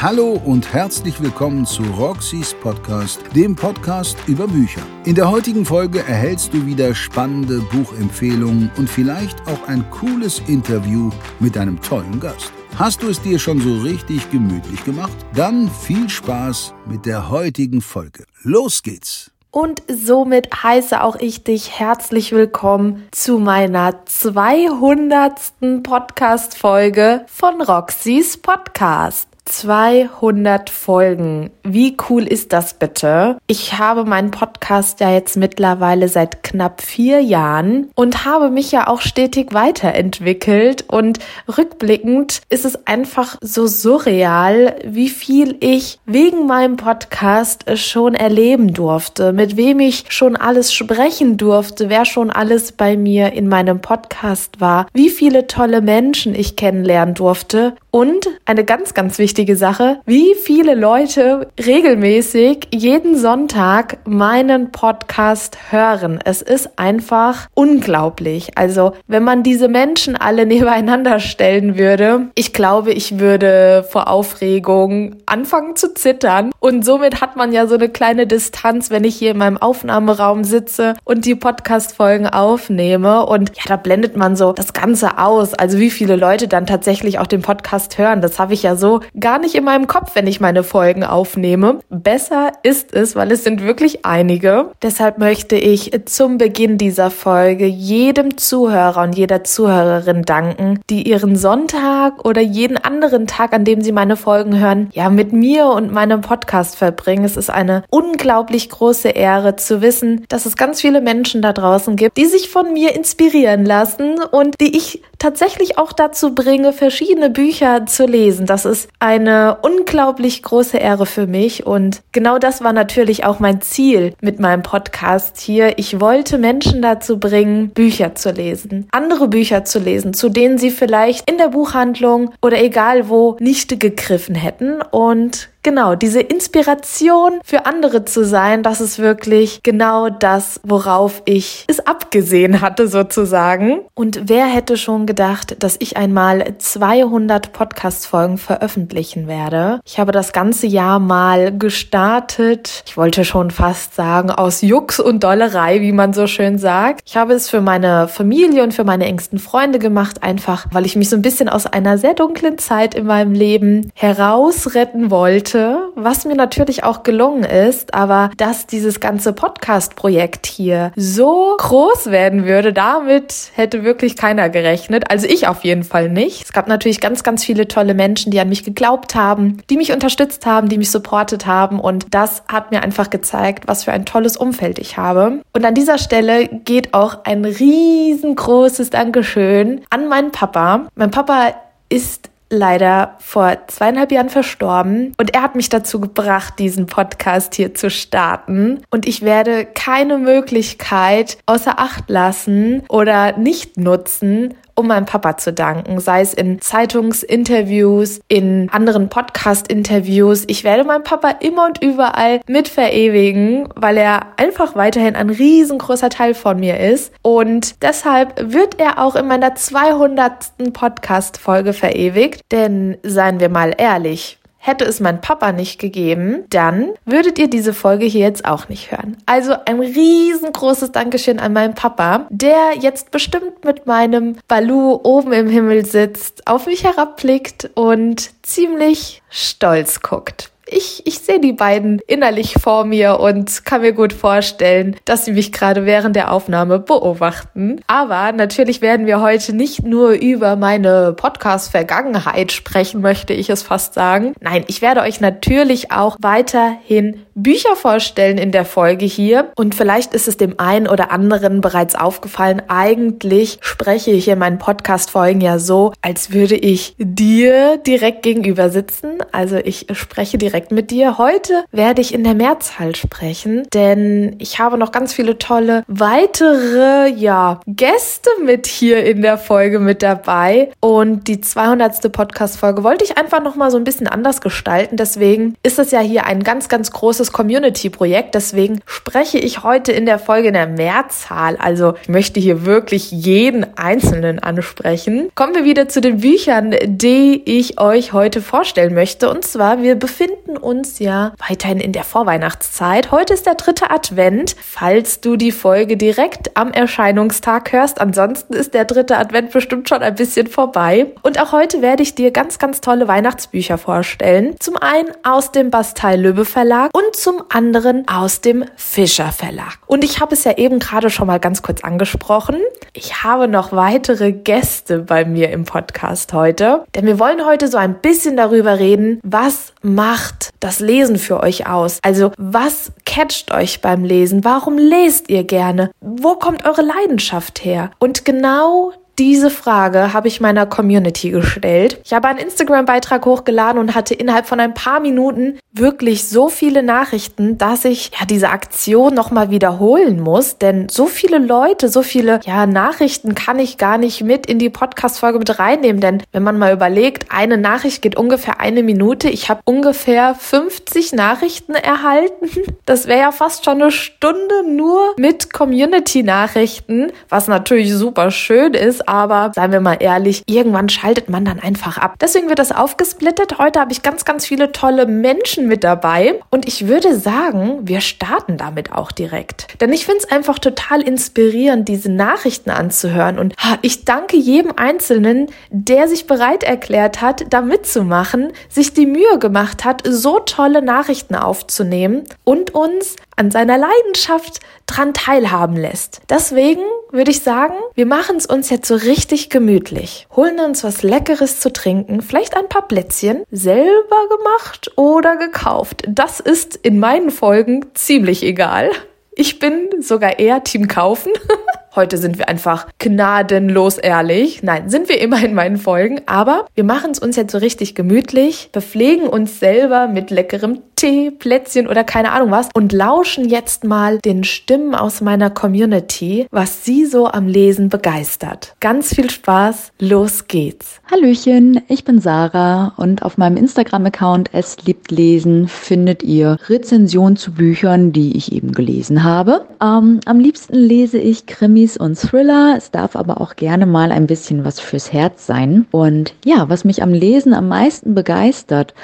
Hallo und herzlich willkommen zu Roxys Podcast, dem Podcast über Bücher. In der heutigen Folge erhältst du wieder spannende Buchempfehlungen und vielleicht auch ein cooles Interview mit einem tollen Gast. Hast du es dir schon so richtig gemütlich gemacht? Dann viel Spaß mit der heutigen Folge. Los geht's! Und somit heiße auch ich dich herzlich willkommen zu meiner 200. Podcast-Folge von Roxys Podcast. 200 Folgen. Wie cool ist das bitte? Ich habe meinen Podcast ja jetzt mittlerweile seit knapp vier Jahren und habe mich ja auch stetig weiterentwickelt und rückblickend ist es einfach so surreal, wie viel ich wegen meinem Podcast schon erleben durfte, mit wem ich schon alles sprechen durfte, wer schon alles bei mir in meinem Podcast war, wie viele tolle Menschen ich kennenlernen durfte und eine ganz, ganz wichtige Sache, wie viele Leute regelmäßig jeden Sonntag meinen Podcast hören. Es ist einfach unglaublich. Also, wenn man diese Menschen alle nebeneinander stellen würde, ich glaube, ich würde vor Aufregung anfangen zu zittern. Und somit hat man ja so eine kleine Distanz, wenn ich hier in meinem Aufnahmeraum sitze und die Podcast-Folgen aufnehme. Und ja, da blendet man so das Ganze aus. Also, wie viele Leute dann tatsächlich auch den Podcast Podcast hören. Das habe ich ja so gar nicht in meinem Kopf, wenn ich meine Folgen aufnehme. Besser ist es, weil es sind wirklich einige. Deshalb möchte ich zum Beginn dieser Folge jedem Zuhörer und jeder Zuhörerin danken, die ihren Sonntag oder jeden anderen Tag, an dem sie meine Folgen hören, ja, mit mir und meinem Podcast verbringen. Es ist eine unglaublich große Ehre zu wissen, dass es ganz viele Menschen da draußen gibt, die sich von mir inspirieren lassen und die ich tatsächlich auch dazu bringe, verschiedene Bücher zu lesen. Das ist eine unglaublich große Ehre für mich und genau das war natürlich auch mein Ziel mit meinem Podcast hier. Ich wollte Menschen dazu bringen, Bücher zu lesen, andere Bücher zu lesen, zu denen sie vielleicht in der Buchhandlung oder egal wo nicht gegriffen hätten und Genau, diese Inspiration für andere zu sein, das ist wirklich genau das, worauf ich es abgesehen hatte sozusagen. Und wer hätte schon gedacht, dass ich einmal 200 Podcast-Folgen veröffentlichen werde? Ich habe das ganze Jahr mal gestartet. Ich wollte schon fast sagen, aus Jux und Dollerei, wie man so schön sagt. Ich habe es für meine Familie und für meine engsten Freunde gemacht, einfach weil ich mich so ein bisschen aus einer sehr dunklen Zeit in meinem Leben herausretten wollte wollte, was mir natürlich auch gelungen ist, aber dass dieses ganze Podcast-Projekt hier so groß werden würde, damit hätte wirklich keiner gerechnet. Also ich auf jeden Fall nicht. Es gab natürlich ganz, ganz viele tolle Menschen, die an mich geglaubt haben, die mich unterstützt haben, die mich supportet haben und das hat mir einfach gezeigt, was für ein tolles Umfeld ich habe. Und an dieser Stelle geht auch ein riesengroßes Dankeschön an meinen Papa. Mein Papa ist leider vor zweieinhalb Jahren verstorben. Und er hat mich dazu gebracht, diesen Podcast hier zu starten. Und ich werde keine Möglichkeit außer Acht lassen oder nicht nutzen, um meinem Papa zu danken, sei es in Zeitungsinterviews, in anderen Podcast-Interviews. Ich werde meinen Papa immer und überall mit verewigen, weil er einfach weiterhin ein riesengroßer Teil von mir ist. Und deshalb wird er auch in meiner 200. Podcast-Folge verewigt. Denn seien wir mal ehrlich, Hätte es mein Papa nicht gegeben, dann würdet ihr diese Folge hier jetzt auch nicht hören. Also ein riesengroßes Dankeschön an meinen Papa, der jetzt bestimmt mit meinem Balu oben im Himmel sitzt, auf mich herabblickt und ziemlich stolz guckt ich, ich sehe die beiden innerlich vor mir und kann mir gut vorstellen, dass sie mich gerade während der Aufnahme beobachten. Aber natürlich werden wir heute nicht nur über meine Podcast-Vergangenheit sprechen, möchte ich es fast sagen. Nein, ich werde euch natürlich auch weiterhin Bücher vorstellen in der Folge hier. Und vielleicht ist es dem einen oder anderen bereits aufgefallen, eigentlich spreche ich in meinen Podcast-Folgen ja so, als würde ich dir direkt gegenüber sitzen. Also ich spreche direkt mit dir. Heute werde ich in der Mehrzahl sprechen, denn ich habe noch ganz viele tolle weitere, ja, Gäste mit hier in der Folge mit dabei. Und die 200. Podcast-Folge wollte ich einfach noch mal so ein bisschen anders gestalten. Deswegen ist es ja hier ein ganz, ganz großes Community-Projekt. Deswegen spreche ich heute in der Folge in der Mehrzahl. Also ich möchte hier wirklich jeden Einzelnen ansprechen. Kommen wir wieder zu den Büchern, die ich euch heute vorstellen möchte. Und zwar, wir befinden uns ja weiterhin in der Vorweihnachtszeit. Heute ist der dritte Advent. Falls du die Folge direkt am Erscheinungstag hörst, ansonsten ist der dritte Advent bestimmt schon ein bisschen vorbei. Und auch heute werde ich dir ganz, ganz tolle Weihnachtsbücher vorstellen. Zum einen aus dem Bastei-Löbe Verlag und zum anderen aus dem Fischer Verlag. Und ich habe es ja eben gerade schon mal ganz kurz angesprochen. Ich habe noch weitere Gäste bei mir im Podcast heute, denn wir wollen heute so ein bisschen darüber reden, was macht das Lesen für euch aus? Also was catcht euch beim Lesen? Warum lest ihr gerne? Wo kommt eure Leidenschaft her? Und genau diese Frage habe ich meiner Community gestellt. Ich habe einen Instagram-Beitrag hochgeladen und hatte innerhalb von ein paar Minuten wirklich so viele Nachrichten, dass ich ja diese Aktion nochmal wiederholen muss. Denn so viele Leute, so viele ja, Nachrichten kann ich gar nicht mit in die Podcast-Folge mit reinnehmen. Denn wenn man mal überlegt, eine Nachricht geht ungefähr eine Minute. Ich habe ungefähr 50 Nachrichten erhalten. Das wäre ja fast schon eine Stunde nur mit Community-Nachrichten, was natürlich super schön ist aber seien wir mal ehrlich, irgendwann schaltet man dann einfach ab. Deswegen wird das aufgesplittet. Heute habe ich ganz, ganz viele tolle Menschen mit dabei und ich würde sagen, wir starten damit auch direkt. Denn ich finde es einfach total inspirierend, diese Nachrichten anzuhören und ich danke jedem Einzelnen, der sich bereit erklärt hat, da mitzumachen, sich die Mühe gemacht hat, so tolle Nachrichten aufzunehmen und uns an seiner Leidenschaft dran teilhaben lässt. Deswegen würde ich sagen, wir machen es uns jetzt so richtig gemütlich. Holen uns was Leckeres zu trinken, vielleicht ein paar Plätzchen, selber gemacht oder gekauft. Das ist in meinen Folgen ziemlich egal. Ich bin sogar eher Team Kaufen. Heute sind wir einfach gnadenlos ehrlich. Nein, sind wir immer in meinen Folgen, aber wir machen es uns jetzt so richtig gemütlich, bepflegen uns selber mit leckerem Tee, Plätzchen oder keine Ahnung was und lauschen jetzt mal den Stimmen aus meiner Community, was sie so am Lesen begeistert. Ganz viel Spaß, los geht's. Hallöchen, ich bin Sarah und auf meinem Instagram-Account Es liebt lesen findet ihr Rezensionen zu Büchern, die ich eben gelesen habe. Ähm, am liebsten lese ich Krimis und Thriller. Es darf aber auch gerne mal ein bisschen was fürs Herz sein. Und ja, was mich am Lesen am meisten begeistert,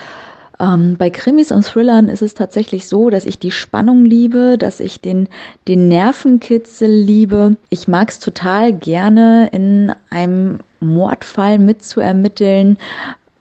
ähm, bei Krimis und Thrillern ist es tatsächlich so, dass ich die Spannung liebe, dass ich den, den Nervenkitzel liebe. Ich mag es total gerne, in einem Mordfall mitzuermitteln,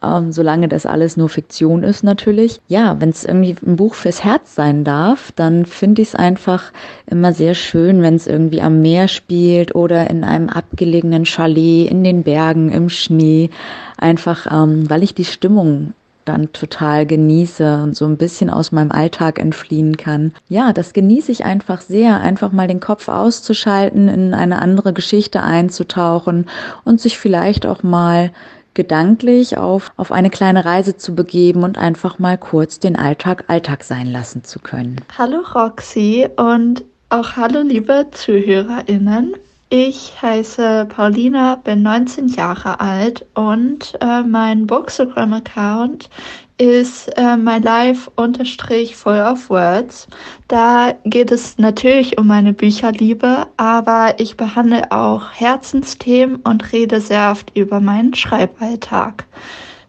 ähm, solange das alles nur Fiktion ist natürlich. Ja, wenn es irgendwie ein Buch fürs Herz sein darf, dann finde ich es einfach immer sehr schön, wenn es irgendwie am Meer spielt oder in einem abgelegenen Chalet, in den Bergen, im Schnee. Einfach, ähm, weil ich die Stimmung dann total genieße und so ein bisschen aus meinem Alltag entfliehen kann. Ja, das genieße ich einfach sehr, einfach mal den Kopf auszuschalten, in eine andere Geschichte einzutauchen und sich vielleicht auch mal gedanklich auf, auf eine kleine Reise zu begeben und einfach mal kurz den Alltag Alltag sein lassen zu können. Hallo Roxy und auch hallo liebe ZuhörerInnen. Ich heiße Paulina, bin 19 Jahre alt und äh, mein Bookstagram-Account ist äh, my life unterstrich full of words. Da geht es natürlich um meine Bücherliebe, aber ich behandle auch Herzensthemen und rede sehr oft über meinen Schreiballtag.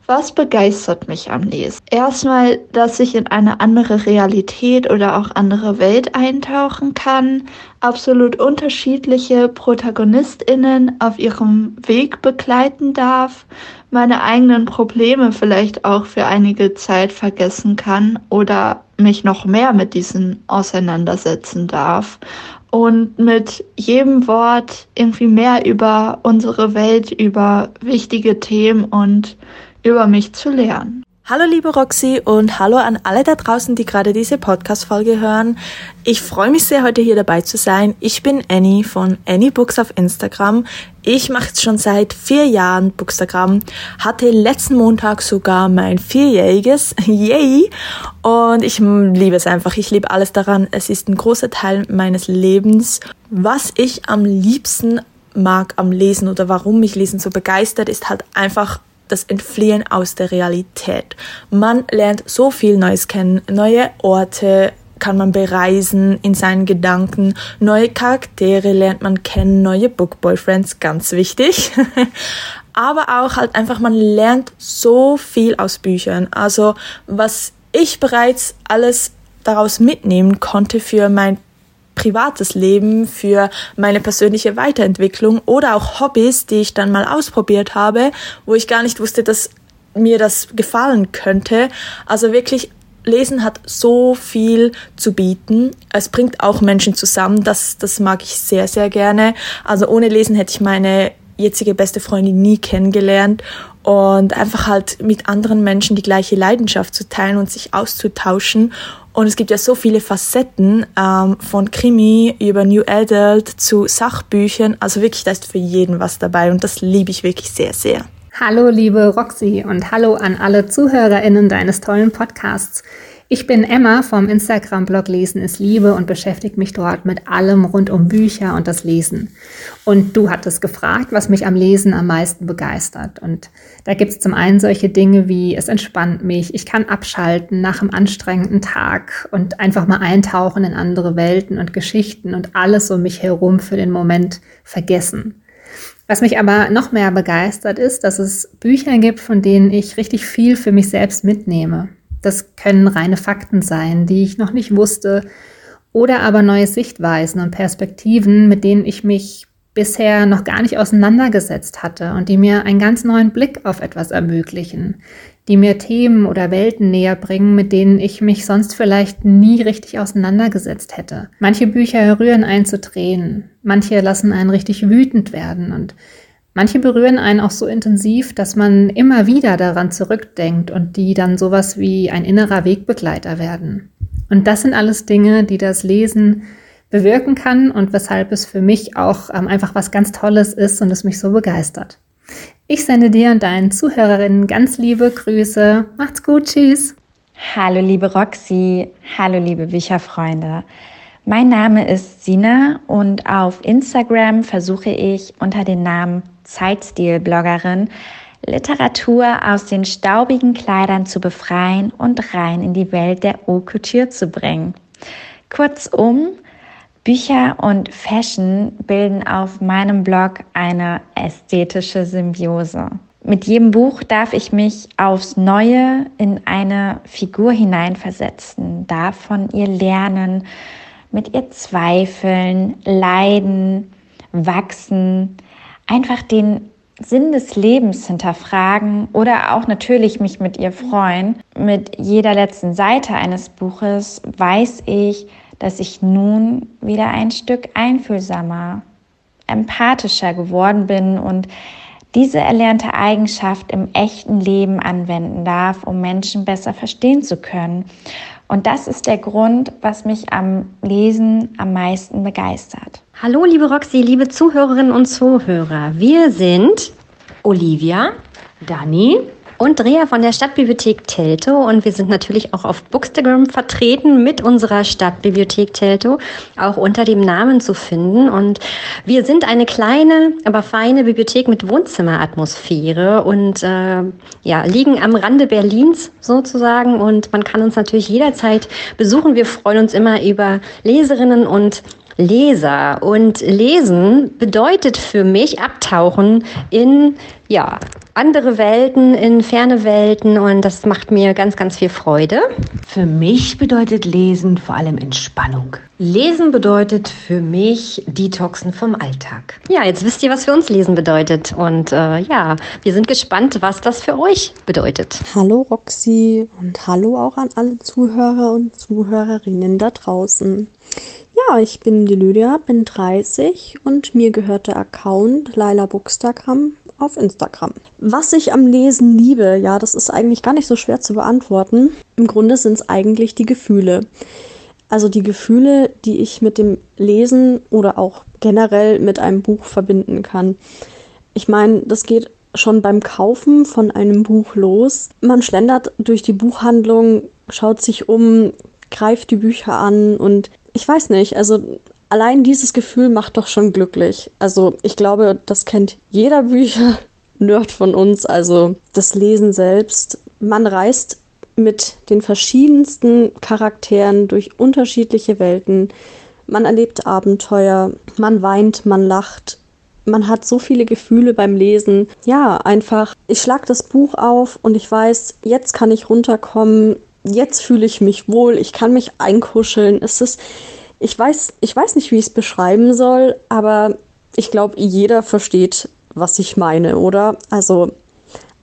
Was begeistert mich am Lesen? Erstmal, dass ich in eine andere Realität oder auch andere Welt eintauchen kann, absolut unterschiedliche Protagonistinnen auf ihrem Weg begleiten darf, meine eigenen Probleme vielleicht auch für einige Zeit vergessen kann oder mich noch mehr mit diesen auseinandersetzen darf. Und mit jedem Wort irgendwie mehr über unsere Welt, über wichtige Themen und über mich zu lernen. Hallo liebe Roxy und hallo an alle da draußen, die gerade diese Podcast-Folge hören. Ich freue mich sehr, heute hier dabei zu sein. Ich bin Annie von Annie Books auf Instagram. Ich mache jetzt schon seit vier Jahren Bookstagram, hatte letzten Montag sogar mein vierjähriges, yay! Und ich liebe es einfach, ich liebe alles daran. Es ist ein großer Teil meines Lebens. Was ich am liebsten mag am Lesen oder warum mich Lesen so begeistert, ist halt einfach das Entfliehen aus der Realität. Man lernt so viel Neues kennen, neue Orte kann man bereisen in seinen Gedanken, neue Charaktere lernt man kennen, neue Book Boyfriends, ganz wichtig. Aber auch halt einfach, man lernt so viel aus Büchern. Also was ich bereits alles daraus mitnehmen konnte für mein privates Leben, für meine persönliche Weiterentwicklung oder auch Hobbys, die ich dann mal ausprobiert habe, wo ich gar nicht wusste, dass mir das gefallen könnte. Also wirklich Lesen hat so viel zu bieten. Es bringt auch Menschen zusammen. Das, das mag ich sehr, sehr gerne. Also ohne Lesen hätte ich meine jetzige beste Freundin nie kennengelernt und einfach halt mit anderen Menschen die gleiche Leidenschaft zu teilen und sich auszutauschen und es gibt ja so viele Facetten ähm, von Krimi über New Adult zu Sachbüchern. Also wirklich, da ist für jeden was dabei und das liebe ich wirklich sehr, sehr. Hallo liebe Roxy und hallo an alle Zuhörerinnen deines tollen Podcasts. Ich bin Emma vom Instagram-Blog Lesen ist Liebe und beschäftige mich dort mit allem rund um Bücher und das Lesen. Und du hattest gefragt, was mich am Lesen am meisten begeistert. Und da gibt es zum einen solche Dinge wie, es entspannt mich, ich kann abschalten nach einem anstrengenden Tag und einfach mal eintauchen in andere Welten und Geschichten und alles um mich herum für den Moment vergessen. Was mich aber noch mehr begeistert ist, dass es Bücher gibt, von denen ich richtig viel für mich selbst mitnehme. Das können reine Fakten sein, die ich noch nicht wusste, oder aber neue Sichtweisen und Perspektiven, mit denen ich mich bisher noch gar nicht auseinandergesetzt hatte und die mir einen ganz neuen Blick auf etwas ermöglichen, die mir Themen oder Welten näher bringen, mit denen ich mich sonst vielleicht nie richtig auseinandergesetzt hätte. Manche Bücher rühren einen zu Tränen, manche lassen einen richtig wütend werden und Manche berühren einen auch so intensiv, dass man immer wieder daran zurückdenkt und die dann sowas wie ein innerer Wegbegleiter werden. Und das sind alles Dinge, die das Lesen bewirken kann und weshalb es für mich auch ähm, einfach was ganz Tolles ist und es mich so begeistert. Ich sende dir und deinen Zuhörerinnen ganz liebe Grüße. Macht's gut, tschüss. Hallo liebe Roxy, hallo liebe Bücherfreunde. Mein Name ist Sina und auf Instagram versuche ich unter dem Namen Zeitstil-Bloggerin, Literatur aus den staubigen Kleidern zu befreien und rein in die Welt der Haute Couture zu bringen. Kurzum, Bücher und Fashion bilden auf meinem Blog eine ästhetische Symbiose. Mit jedem Buch darf ich mich aufs Neue in eine Figur hineinversetzen, darf von ihr lernen, mit ihr zweifeln, leiden, wachsen, einfach den Sinn des Lebens hinterfragen oder auch natürlich mich mit ihr freuen. Mit jeder letzten Seite eines Buches weiß ich, dass ich nun wieder ein Stück einfühlsamer, empathischer geworden bin und diese erlernte Eigenschaft im echten Leben anwenden darf, um Menschen besser verstehen zu können. Und das ist der Grund, was mich am Lesen am meisten begeistert. Hallo, liebe Roxy, liebe Zuhörerinnen und Zuhörer. Wir sind Olivia, Dani und Drea von der Stadtbibliothek Teltow und wir sind natürlich auch auf Bookstagram vertreten mit unserer Stadtbibliothek Teltow, auch unter dem Namen zu finden. Und wir sind eine kleine, aber feine Bibliothek mit Wohnzimmeratmosphäre und äh, ja, liegen am Rande Berlins sozusagen und man kann uns natürlich jederzeit besuchen. Wir freuen uns immer über Leserinnen und Leser. Und lesen bedeutet für mich abtauchen in, ja, andere Welten, in ferne Welten und das macht mir ganz, ganz viel Freude. Für mich bedeutet Lesen vor allem Entspannung. Lesen bedeutet für mich Detoxen vom Alltag. Ja, jetzt wisst ihr, was für uns Lesen bedeutet und äh, ja, wir sind gespannt, was das für euch bedeutet. Hallo Roxy und hallo auch an alle Zuhörer und Zuhörerinnen da draußen. Ja, ich bin die Lydia, bin 30 und mir gehört der Account Laila Bookstagram auf Instagram. Was ich am Lesen liebe, ja, das ist eigentlich gar nicht so schwer zu beantworten. Im Grunde sind es eigentlich die Gefühle. Also die Gefühle, die ich mit dem Lesen oder auch generell mit einem Buch verbinden kann. Ich meine, das geht schon beim Kaufen von einem Buch los. Man schlendert durch die Buchhandlung, schaut sich um, greift die Bücher an und ich weiß nicht, also allein dieses Gefühl macht doch schon glücklich. Also ich glaube, das kennt jeder Bücher-Nerd von uns, also das Lesen selbst. Man reist mit den verschiedensten Charakteren durch unterschiedliche Welten. Man erlebt Abenteuer, man weint, man lacht, man hat so viele Gefühle beim Lesen. Ja, einfach, ich schlage das Buch auf und ich weiß, jetzt kann ich runterkommen, jetzt fühle ich mich wohl, ich kann mich einkuscheln. Es ist, ich weiß, ich weiß nicht, wie ich es beschreiben soll, aber ich glaube, jeder versteht, was ich meine, oder? Also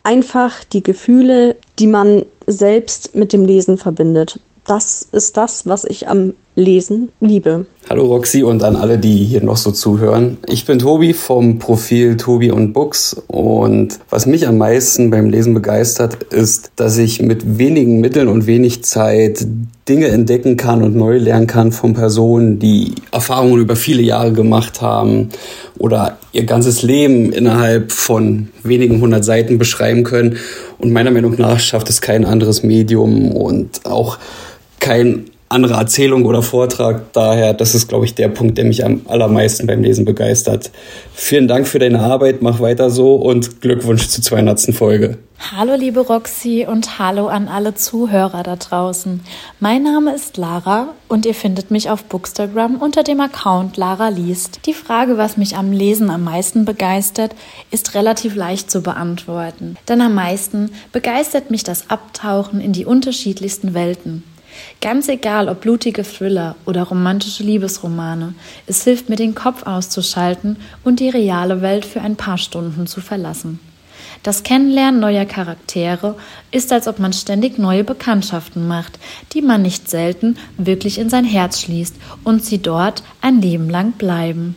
einfach die Gefühle, die man selbst mit dem Lesen verbindet. Das ist das, was ich am Lesen liebe. Hallo Roxy und an alle, die hier noch so zuhören. Ich bin Tobi vom Profil Tobi und Books und was mich am meisten beim Lesen begeistert, ist, dass ich mit wenigen Mitteln und wenig Zeit Dinge entdecken kann und neu lernen kann von Personen, die Erfahrungen über viele Jahre gemacht haben oder ihr ganzes Leben innerhalb von wenigen hundert Seiten beschreiben können. Und meiner Meinung nach schafft es kein anderes Medium und auch kein andere Erzählung oder Vortrag. Daher, das ist, glaube ich, der Punkt, der mich am allermeisten beim Lesen begeistert. Vielen Dank für deine Arbeit, mach weiter so und Glückwunsch zur 200. Folge. Hallo liebe Roxy und hallo an alle Zuhörer da draußen. Mein Name ist Lara und ihr findet mich auf Bookstagram unter dem Account Lara liest. Die Frage, was mich am Lesen am meisten begeistert, ist relativ leicht zu beantworten. Denn am meisten begeistert mich das Abtauchen in die unterschiedlichsten Welten. Ganz egal, ob blutige Thriller oder romantische Liebesromane, es hilft mir, den Kopf auszuschalten und die reale Welt für ein paar Stunden zu verlassen. Das Kennenlernen neuer Charaktere ist, als ob man ständig neue Bekanntschaften macht, die man nicht selten wirklich in sein Herz schließt und sie dort ein Leben lang bleiben.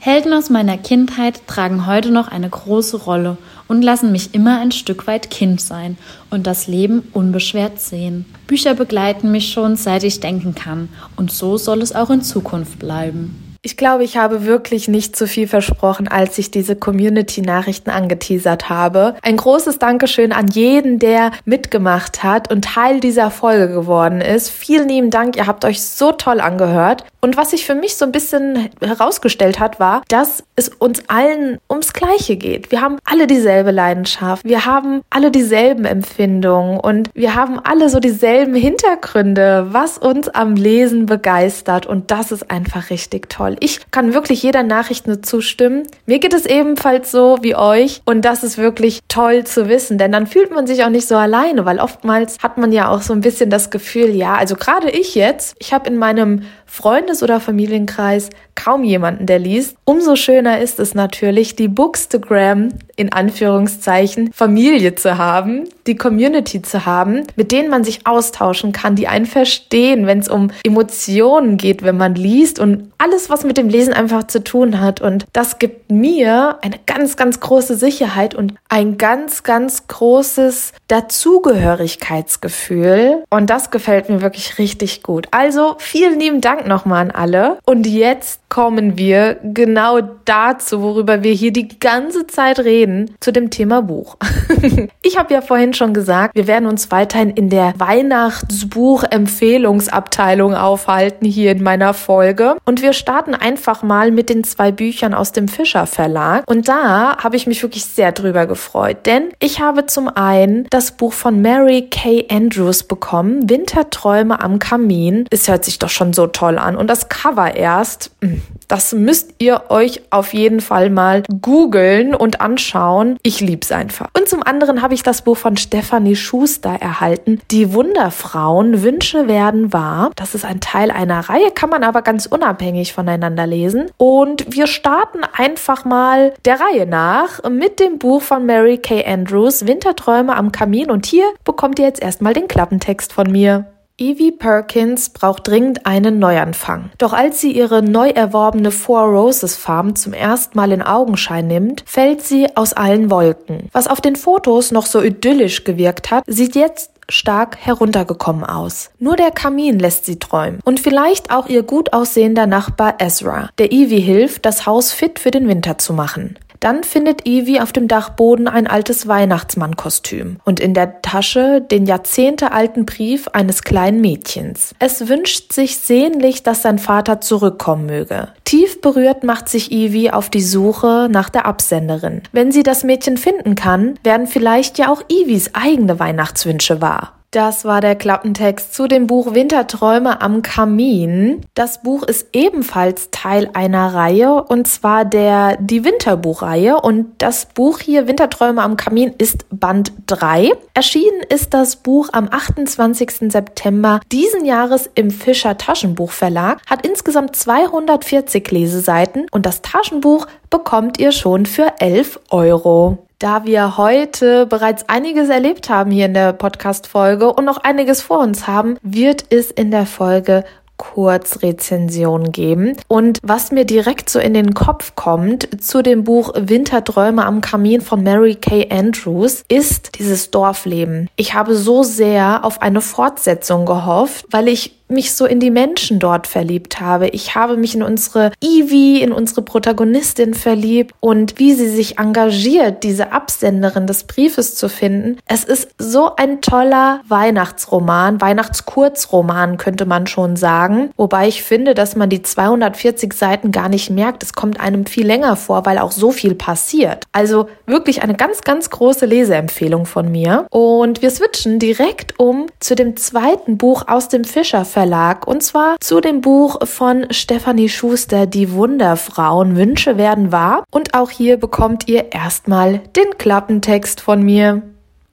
Helden aus meiner Kindheit tragen heute noch eine große Rolle und lassen mich immer ein Stück weit Kind sein und das Leben unbeschwert sehen. Bücher begleiten mich schon seit ich denken kann und so soll es auch in Zukunft bleiben. Ich glaube, ich habe wirklich nicht zu viel versprochen, als ich diese Community-Nachrichten angeteasert habe. Ein großes Dankeschön an jeden, der mitgemacht hat und Teil dieser Folge geworden ist. Vielen lieben Dank, ihr habt euch so toll angehört. Und was sich für mich so ein bisschen herausgestellt hat, war, dass es uns allen ums Gleiche geht. Wir haben alle dieselbe Leidenschaft, wir haben alle dieselben Empfindungen und wir haben alle so dieselben Hintergründe, was uns am Lesen begeistert. Und das ist einfach richtig toll. Ich kann wirklich jeder Nachricht nur zustimmen. Mir geht es ebenfalls so wie euch und das ist wirklich toll zu wissen, denn dann fühlt man sich auch nicht so alleine, weil oftmals hat man ja auch so ein bisschen das Gefühl, ja, also gerade ich jetzt, ich habe in meinem Freundes- oder Familienkreis kaum jemanden, der liest. Umso schöner ist es natürlich, die Bookstagram in Anführungszeichen Familie zu haben, die Community zu haben, mit denen man sich austauschen kann, die einen verstehen, wenn es um Emotionen geht, wenn man liest und alles, was mit dem Lesen einfach zu tun hat. Und das gibt mir eine ganz, ganz große Sicherheit und ein ganz, ganz großes Dazugehörigkeitsgefühl. Und das gefällt mir wirklich richtig gut. Also vielen lieben Dank nochmal an alle. Und jetzt kommen wir genau dazu, worüber wir hier die ganze Zeit reden, zu dem Thema Buch. ich habe ja vorhin schon gesagt, wir werden uns weiterhin in der Weihnachtsbuch-Empfehlungsabteilung aufhalten hier in meiner Folge. Und wir starten einfach mal mit den zwei Büchern aus dem Fischer Verlag. Und da habe ich mich wirklich sehr drüber gefreut, denn ich habe zum einen das Buch von Mary Kay Andrews bekommen, Winterträume am Kamin. Es hört sich doch schon so toll an. Und das Cover erst, hm, das müsst ihr euch auf jeden Fall mal googeln und anschauen. Ich lieb's einfach. Und zum anderen habe ich das Buch von Stephanie Schuster erhalten. Die Wunderfrauen, Wünsche werden wahr. Das ist ein Teil einer Reihe, kann man aber ganz unabhängig voneinander lesen. Und wir starten einfach mal der Reihe nach mit dem Buch von Mary Kay Andrews, Winterträume am Kamin. Und hier bekommt ihr jetzt erstmal den Klappentext von mir. Evie Perkins braucht dringend einen Neuanfang. Doch als sie ihre neu erworbene Four Roses Farm zum ersten Mal in Augenschein nimmt, fällt sie aus allen Wolken. Was auf den Fotos noch so idyllisch gewirkt hat, sieht jetzt stark heruntergekommen aus. Nur der Kamin lässt sie träumen und vielleicht auch ihr gut aussehender Nachbar Ezra, der Evie hilft, das Haus fit für den Winter zu machen. Dann findet Evie auf dem Dachboden ein altes Weihnachtsmannkostüm und in der Tasche den jahrzehntealten Brief eines kleinen Mädchens. Es wünscht sich sehnlich, dass sein Vater zurückkommen möge. Tief berührt macht sich Evie auf die Suche nach der Absenderin. Wenn sie das Mädchen finden kann, werden vielleicht ja auch Evies eigene Weihnachtswünsche wahr. Das war der Klappentext zu dem Buch Winterträume am Kamin. Das Buch ist ebenfalls Teil einer Reihe und zwar der Die Winterbuchreihe und das Buch hier Winterträume am Kamin ist Band 3. Erschienen ist das Buch am 28. September diesen Jahres im Fischer Taschenbuch Verlag, hat insgesamt 240 Leseseiten und das Taschenbuch bekommt ihr schon für 11 Euro. Da wir heute bereits einiges erlebt haben hier in der Podcast-Folge und noch einiges vor uns haben, wird es in der Folge Kurzrezension geben. Und was mir direkt so in den Kopf kommt zu dem Buch Winterträume am Kamin von Mary Kay Andrews, ist dieses Dorfleben. Ich habe so sehr auf eine Fortsetzung gehofft, weil ich mich so in die Menschen dort verliebt habe. Ich habe mich in unsere Ivy, in unsere Protagonistin verliebt und wie sie sich engagiert, diese Absenderin des Briefes zu finden. Es ist so ein toller Weihnachtsroman, Weihnachtskurzroman könnte man schon sagen. Wobei ich finde, dass man die 240 Seiten gar nicht merkt. Es kommt einem viel länger vor, weil auch so viel passiert. Also wirklich eine ganz, ganz große Leseempfehlung von mir. Und wir switchen direkt um zu dem zweiten Buch aus dem Fischer Verlag und zwar zu dem Buch von Stefanie Schuster, Die Wunderfrauen Wünsche werden wahr. Und auch hier bekommt ihr erstmal den Klappentext von mir.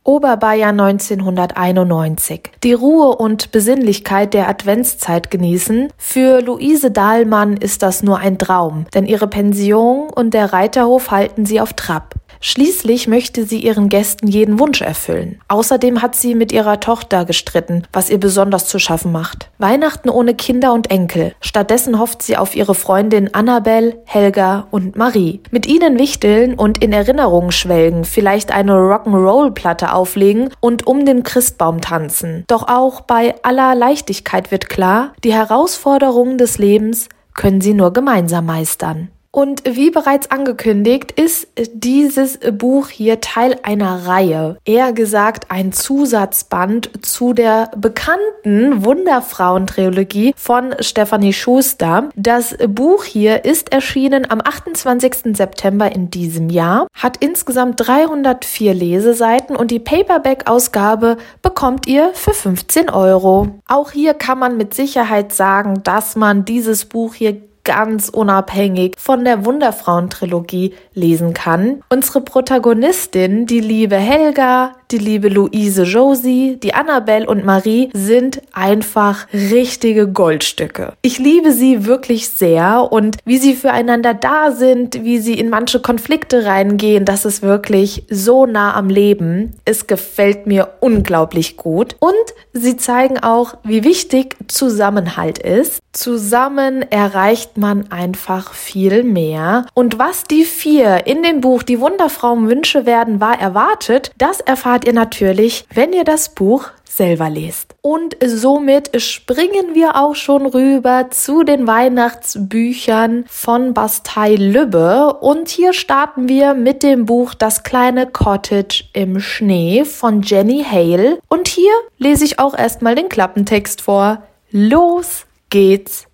Oberbayern 1991. Die Ruhe und Besinnlichkeit der Adventszeit genießen. Für Luise Dahlmann ist das nur ein Traum, denn ihre Pension und der Reiterhof halten sie auf Trab. Schließlich möchte sie ihren Gästen jeden Wunsch erfüllen. Außerdem hat sie mit ihrer Tochter gestritten, was ihr besonders zu schaffen macht. Weihnachten ohne Kinder und Enkel. Stattdessen hofft sie auf ihre Freundin Annabelle, Helga und Marie. Mit ihnen wichteln und in Erinnerungen schwelgen, vielleicht eine Rock'n'Roll-Platte auflegen und um den Christbaum tanzen. Doch auch bei aller Leichtigkeit wird klar, die Herausforderungen des Lebens können sie nur gemeinsam meistern. Und wie bereits angekündigt, ist dieses Buch hier Teil einer Reihe. Eher gesagt ein Zusatzband zu der bekannten Wunderfrauen-Trilogie von Stephanie Schuster. Das Buch hier ist erschienen am 28. September in diesem Jahr, hat insgesamt 304 Leseseiten und die Paperback-Ausgabe bekommt ihr für 15 Euro. Auch hier kann man mit Sicherheit sagen, dass man dieses Buch hier ganz unabhängig von der Wunderfrauen-Trilogie lesen kann. Unsere Protagonistin, die liebe Helga, die liebe Luise Josie, die Annabelle und Marie sind einfach richtige Goldstücke. Ich liebe sie wirklich sehr und wie sie füreinander da sind, wie sie in manche Konflikte reingehen, das ist wirklich so nah am Leben. Es gefällt mir unglaublich gut und sie zeigen auch, wie wichtig Zusammenhalt ist. Zusammen erreicht man einfach viel mehr. Und was die vier in dem Buch Die Wunderfrauen Wünsche werden wahr erwartet, das erfahrt ihr natürlich, wenn ihr das Buch selber lest. Und somit springen wir auch schon rüber zu den Weihnachtsbüchern von Bastei Lübbe. Und hier starten wir mit dem Buch Das kleine Cottage im Schnee von Jenny Hale. Und hier lese ich auch erstmal den Klappentext vor. Los geht's.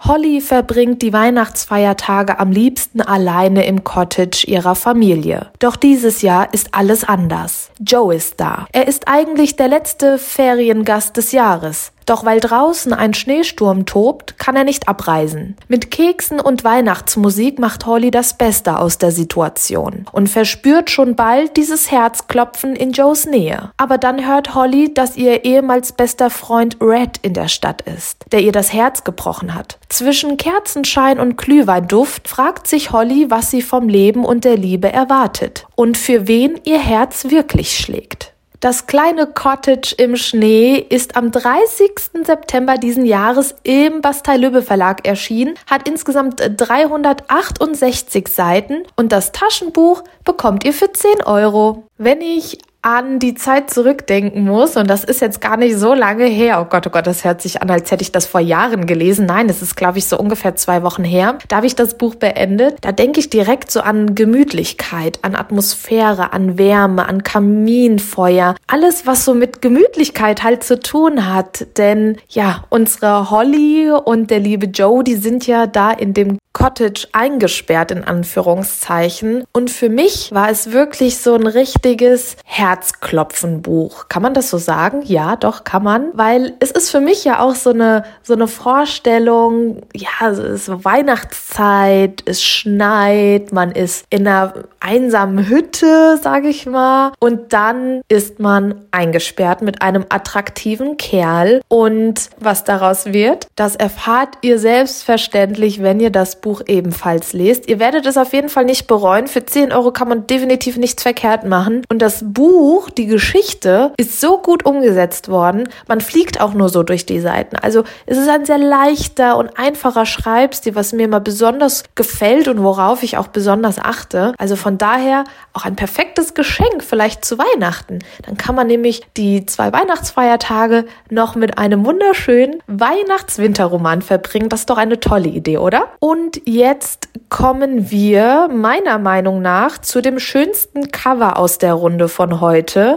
Holly verbringt die Weihnachtsfeiertage am liebsten alleine im Cottage ihrer Familie. Doch dieses Jahr ist alles anders. Joe ist da. Er ist eigentlich der letzte Feriengast des Jahres. Doch weil draußen ein Schneesturm tobt, kann er nicht abreisen. Mit Keksen und Weihnachtsmusik macht Holly das Beste aus der Situation und verspürt schon bald dieses Herzklopfen in Joes Nähe. Aber dann hört Holly, dass ihr ehemals bester Freund Red in der Stadt ist, der ihr das Herz gebrochen hat. Zwischen Kerzenschein und Glühweinduft fragt sich Holly, was sie vom Leben und der Liebe erwartet und für wen ihr Herz wirklich schlägt. Das kleine Cottage im Schnee ist am 30. September diesen Jahres im Bastei-Lübbe Verlag erschienen, hat insgesamt 368 Seiten und das Taschenbuch bekommt ihr für 10 Euro. Wenn ich an die Zeit zurückdenken muss, und das ist jetzt gar nicht so lange her, oh Gott, oh Gott, das hört sich an, als hätte ich das vor Jahren gelesen. Nein, es ist, glaube ich, so ungefähr zwei Wochen her. Da habe ich das Buch beendet. Da denke ich direkt so an Gemütlichkeit, an Atmosphäre, an Wärme, an Kaminfeuer. Alles, was so mit Gemütlichkeit halt zu tun hat. Denn ja, unsere Holly und der liebe Joe, die sind ja da in dem Cottage eingesperrt in Anführungszeichen. Und für mich war es wirklich so ein richtiges Herzklopfenbuch. Kann man das so sagen? Ja, doch, kann man. Weil es ist für mich ja auch so eine, so eine Vorstellung, ja, es ist Weihnachtszeit, es schneit, man ist in einer einsamen Hütte, sage ich mal. Und dann ist man eingesperrt mit einem attraktiven Kerl. Und was daraus wird, das erfahrt ihr selbstverständlich, wenn ihr das Buch ebenfalls lest. Ihr werdet es auf jeden Fall nicht bereuen. Für 10 Euro kann man definitiv nichts verkehrt machen. Und das Buch, die Geschichte, ist so gut umgesetzt worden. Man fliegt auch nur so durch die Seiten. Also es ist ein sehr leichter und einfacher Schreibstil, was mir immer besonders gefällt und worauf ich auch besonders achte. Also von daher auch ein perfektes Geschenk vielleicht zu Weihnachten. Dann kann man nämlich die zwei Weihnachtsfeiertage noch mit einem wunderschönen Weihnachts-Winterroman verbringen. Das ist doch eine tolle Idee, oder? Und jetzt kommen wir meiner Meinung nach zu dem schönsten Cover aus der Runde von heute.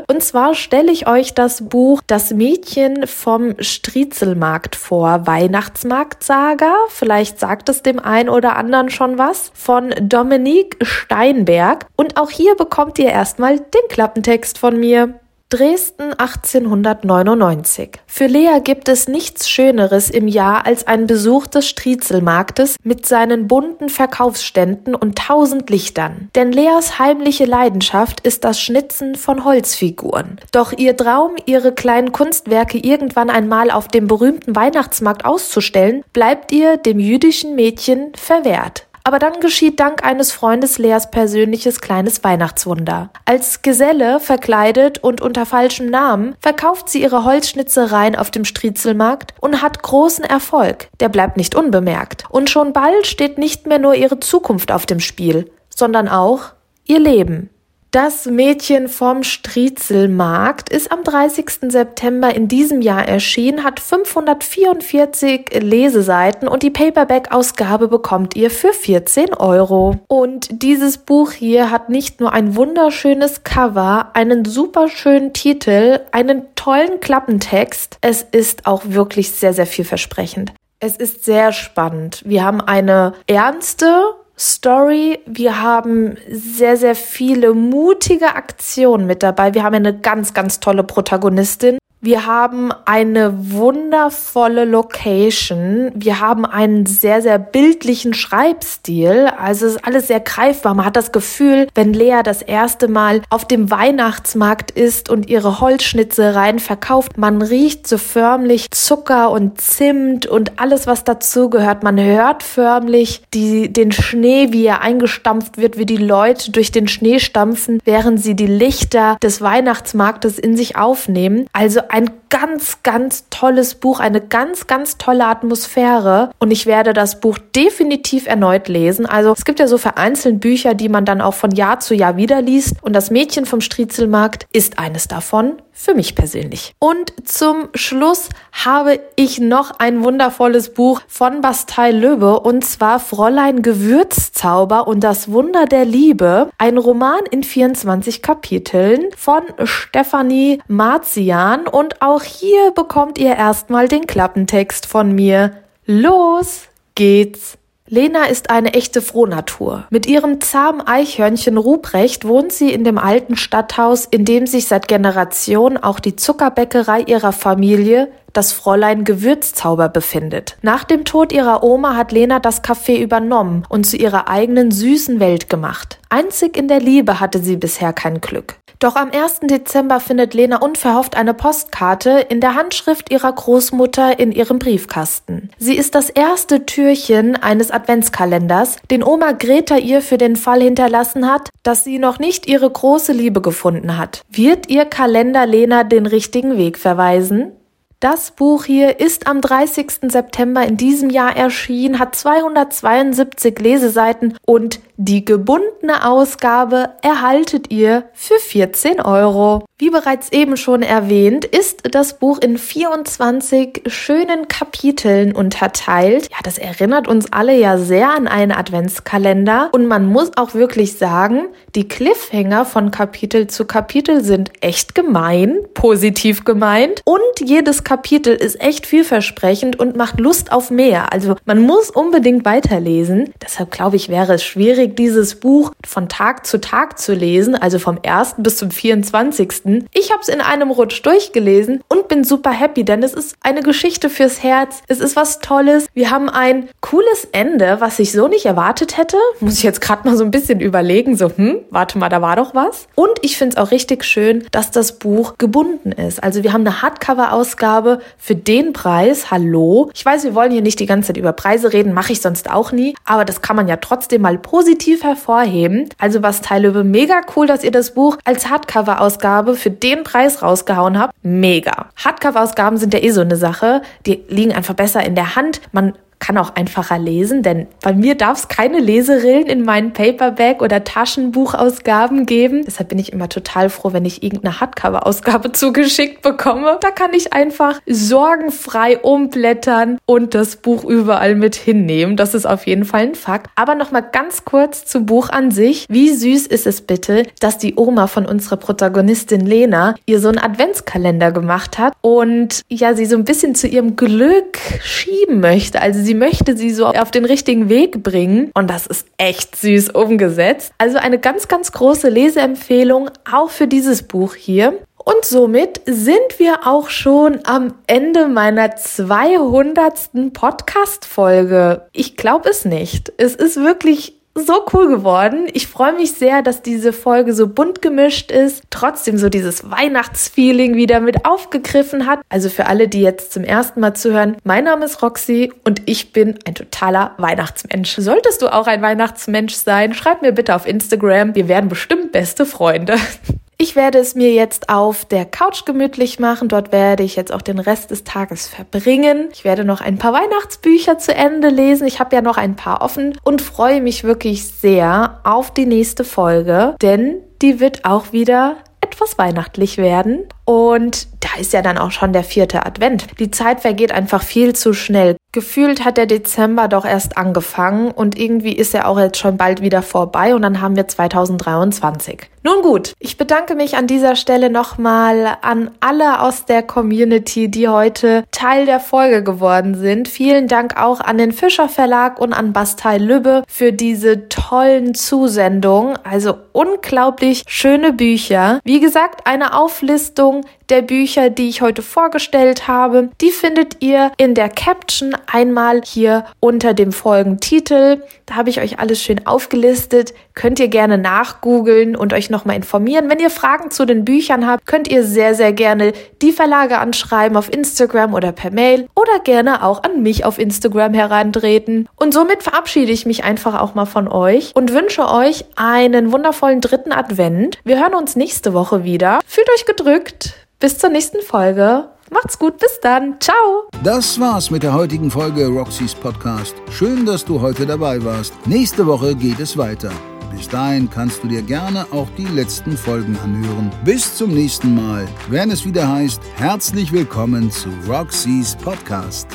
Und zwar stelle ich euch das Buch Das Mädchen vom Striezelmarkt vor. Weihnachtsmarktsaga. Vielleicht sagt es dem einen oder anderen schon was. Von Dominique Steinberg. Und auch hier bekommt ihr erstmal den Klappentext von mir. Dresden 1899. Für Lea gibt es nichts Schöneres im Jahr als ein Besuch des Striezelmarktes mit seinen bunten Verkaufsständen und tausend Lichtern. Denn Leas heimliche Leidenschaft ist das Schnitzen von Holzfiguren. Doch ihr Traum, ihre kleinen Kunstwerke irgendwann einmal auf dem berühmten Weihnachtsmarkt auszustellen, bleibt ihr, dem jüdischen Mädchen, verwehrt. Aber dann geschieht dank eines Freundes Leas persönliches kleines Weihnachtswunder. Als Geselle, verkleidet und unter falschem Namen, verkauft sie ihre Holzschnitzereien auf dem Striezelmarkt und hat großen Erfolg. Der bleibt nicht unbemerkt. Und schon bald steht nicht mehr nur ihre Zukunft auf dem Spiel, sondern auch ihr Leben. Das Mädchen vom Striezelmarkt ist am 30. September in diesem Jahr erschienen, hat 544 Leseseiten und die Paperback-Ausgabe bekommt ihr für 14 Euro. Und dieses Buch hier hat nicht nur ein wunderschönes Cover, einen super schönen Titel, einen tollen Klappentext. Es ist auch wirklich sehr, sehr vielversprechend. Es ist sehr spannend. Wir haben eine ernste Story. Wir haben sehr, sehr viele mutige Aktionen mit dabei. Wir haben eine ganz, ganz tolle Protagonistin. Wir haben eine wundervolle Location. Wir haben einen sehr, sehr bildlichen Schreibstil. Also es ist alles sehr greifbar. Man hat das Gefühl, wenn Lea das erste Mal auf dem Weihnachtsmarkt ist und ihre Holzschnitzereien verkauft, man riecht so förmlich Zucker und Zimt und alles, was dazugehört. Man hört förmlich die, den Schnee, wie er eingestampft wird, wie die Leute durch den Schnee stampfen, während sie die Lichter des Weihnachtsmarktes in sich aufnehmen. Also ein ganz, ganz tolles Buch, eine ganz, ganz tolle Atmosphäre und ich werde das Buch definitiv erneut lesen. Also es gibt ja so vereinzelt Bücher, die man dann auch von Jahr zu Jahr wieder liest und das Mädchen vom Striezelmarkt ist eines davon für mich persönlich. Und zum Schluss habe ich noch ein wundervolles Buch von Bastei Löwe und zwar Fräulein Gewürzzauber und das Wunder der Liebe. Ein Roman in 24 Kapiteln von Stefanie Marzian und auch hier bekommt ihr erstmal den Klappentext von mir. Los geht's! Lena ist eine echte Frohnatur. Mit ihrem zahmen Eichhörnchen Ruprecht wohnt sie in dem alten Stadthaus, in dem sich seit Generationen auch die Zuckerbäckerei ihrer Familie, das Fräulein Gewürzzauber, befindet. Nach dem Tod ihrer Oma hat Lena das Café übernommen und zu ihrer eigenen süßen Welt gemacht. Einzig in der Liebe hatte sie bisher kein Glück. Doch am 1. Dezember findet Lena unverhofft eine Postkarte in der Handschrift ihrer Großmutter in ihrem Briefkasten. Sie ist das erste Türchen eines Adventskalenders, den Oma Greta ihr für den Fall hinterlassen hat, dass sie noch nicht ihre große Liebe gefunden hat. Wird ihr Kalender Lena den richtigen Weg verweisen? Das Buch hier ist am 30. September in diesem Jahr erschienen, hat 272 Leseseiten und die gebundene Ausgabe erhaltet ihr für 14 Euro. Wie bereits eben schon erwähnt, ist das Buch in 24 schönen Kapiteln unterteilt. Ja, das erinnert uns alle ja sehr an einen Adventskalender. Und man muss auch wirklich sagen, die Cliffhanger von Kapitel zu Kapitel sind echt gemein, positiv gemeint. Und jedes Kapitel ist echt vielversprechend und macht Lust auf mehr. Also man muss unbedingt weiterlesen. Deshalb glaube ich, wäre es schwierig, dieses Buch von Tag zu Tag zu lesen, also vom 1. bis zum 24. Ich habe es in einem Rutsch durchgelesen und bin super happy, denn es ist eine Geschichte fürs Herz. Es ist was Tolles. Wir haben ein cooles Ende, was ich so nicht erwartet hätte. Muss ich jetzt gerade mal so ein bisschen überlegen, so, hm, warte mal, da war doch was. Und ich finde es auch richtig schön, dass das Buch gebunden ist. Also wir haben eine Hardcover-Ausgabe für den Preis. Hallo. Ich weiß, wir wollen hier nicht die ganze Zeit über Preise reden, mache ich sonst auch nie. Aber das kann man ja trotzdem mal positiv positiv hervorheben. Also was Teilöwe mega cool, dass ihr das Buch als Hardcover-Ausgabe für den Preis rausgehauen habt. Mega. Hardcover-Ausgaben sind ja eh so eine Sache. Die liegen einfach besser in der Hand. Man kann auch einfacher lesen, denn bei mir darf es keine Leserillen in meinen Paperback- oder Taschenbuchausgaben geben. Deshalb bin ich immer total froh, wenn ich irgendeine Hardcover-Ausgabe zugeschickt bekomme. Da kann ich einfach sorgenfrei umblättern und das Buch überall mit hinnehmen. Das ist auf jeden Fall ein Fakt. Aber nochmal ganz kurz zum Buch an sich. Wie süß ist es bitte, dass die Oma von unserer Protagonistin Lena ihr so einen Adventskalender gemacht hat und ja, sie so ein bisschen zu ihrem Glück schieben möchte. Also sie sie möchte sie so auf den richtigen Weg bringen. Und das ist echt süß umgesetzt. Also eine ganz, ganz große Leseempfehlung auch für dieses Buch hier. Und somit sind wir auch schon am Ende meiner 200. Podcast-Folge. Ich glaube es nicht. Es ist wirklich so cool geworden. Ich freue mich sehr, dass diese Folge so bunt gemischt ist, trotzdem so dieses Weihnachtsfeeling wieder mit aufgegriffen hat. Also für alle, die jetzt zum ersten Mal zuhören, mein Name ist Roxy und ich bin ein totaler Weihnachtsmensch. Solltest du auch ein Weihnachtsmensch sein, schreib mir bitte auf Instagram. Wir werden bestimmt beste Freunde. Ich werde es mir jetzt auf der Couch gemütlich machen. Dort werde ich jetzt auch den Rest des Tages verbringen. Ich werde noch ein paar Weihnachtsbücher zu Ende lesen. Ich habe ja noch ein paar offen und freue mich wirklich sehr auf die nächste Folge, denn die wird auch wieder etwas weihnachtlich werden. Und da ist ja dann auch schon der vierte Advent. Die Zeit vergeht einfach viel zu schnell. Gefühlt hat der Dezember doch erst angefangen und irgendwie ist er auch jetzt schon bald wieder vorbei und dann haben wir 2023. Nun gut, ich bedanke mich an dieser Stelle nochmal an alle aus der Community, die heute Teil der Folge geworden sind. Vielen Dank auch an den Fischer Verlag und an Bastei Lübbe für diese tollen Zusendungen. Also unglaublich schöne Bücher. Wie gesagt, eine Auflistung Achtung, der Bücher, die ich heute vorgestellt habe, die findet ihr in der Caption einmal hier unter dem Folgentitel. Da habe ich euch alles schön aufgelistet. Könnt ihr gerne nachgoogeln und euch nochmal informieren. Wenn ihr Fragen zu den Büchern habt, könnt ihr sehr, sehr gerne die Verlage anschreiben auf Instagram oder per Mail oder gerne auch an mich auf Instagram herantreten. Und somit verabschiede ich mich einfach auch mal von euch und wünsche euch einen wundervollen dritten Advent. Wir hören uns nächste Woche wieder. Fühlt euch gedrückt. Bis zur nächsten Folge. Macht's gut, bis dann. Ciao. Das war's mit der heutigen Folge Roxys Podcast. Schön, dass du heute dabei warst. Nächste Woche geht es weiter. Bis dahin kannst du dir gerne auch die letzten Folgen anhören. Bis zum nächsten Mal, wenn es wieder heißt, herzlich willkommen zu Roxys Podcast.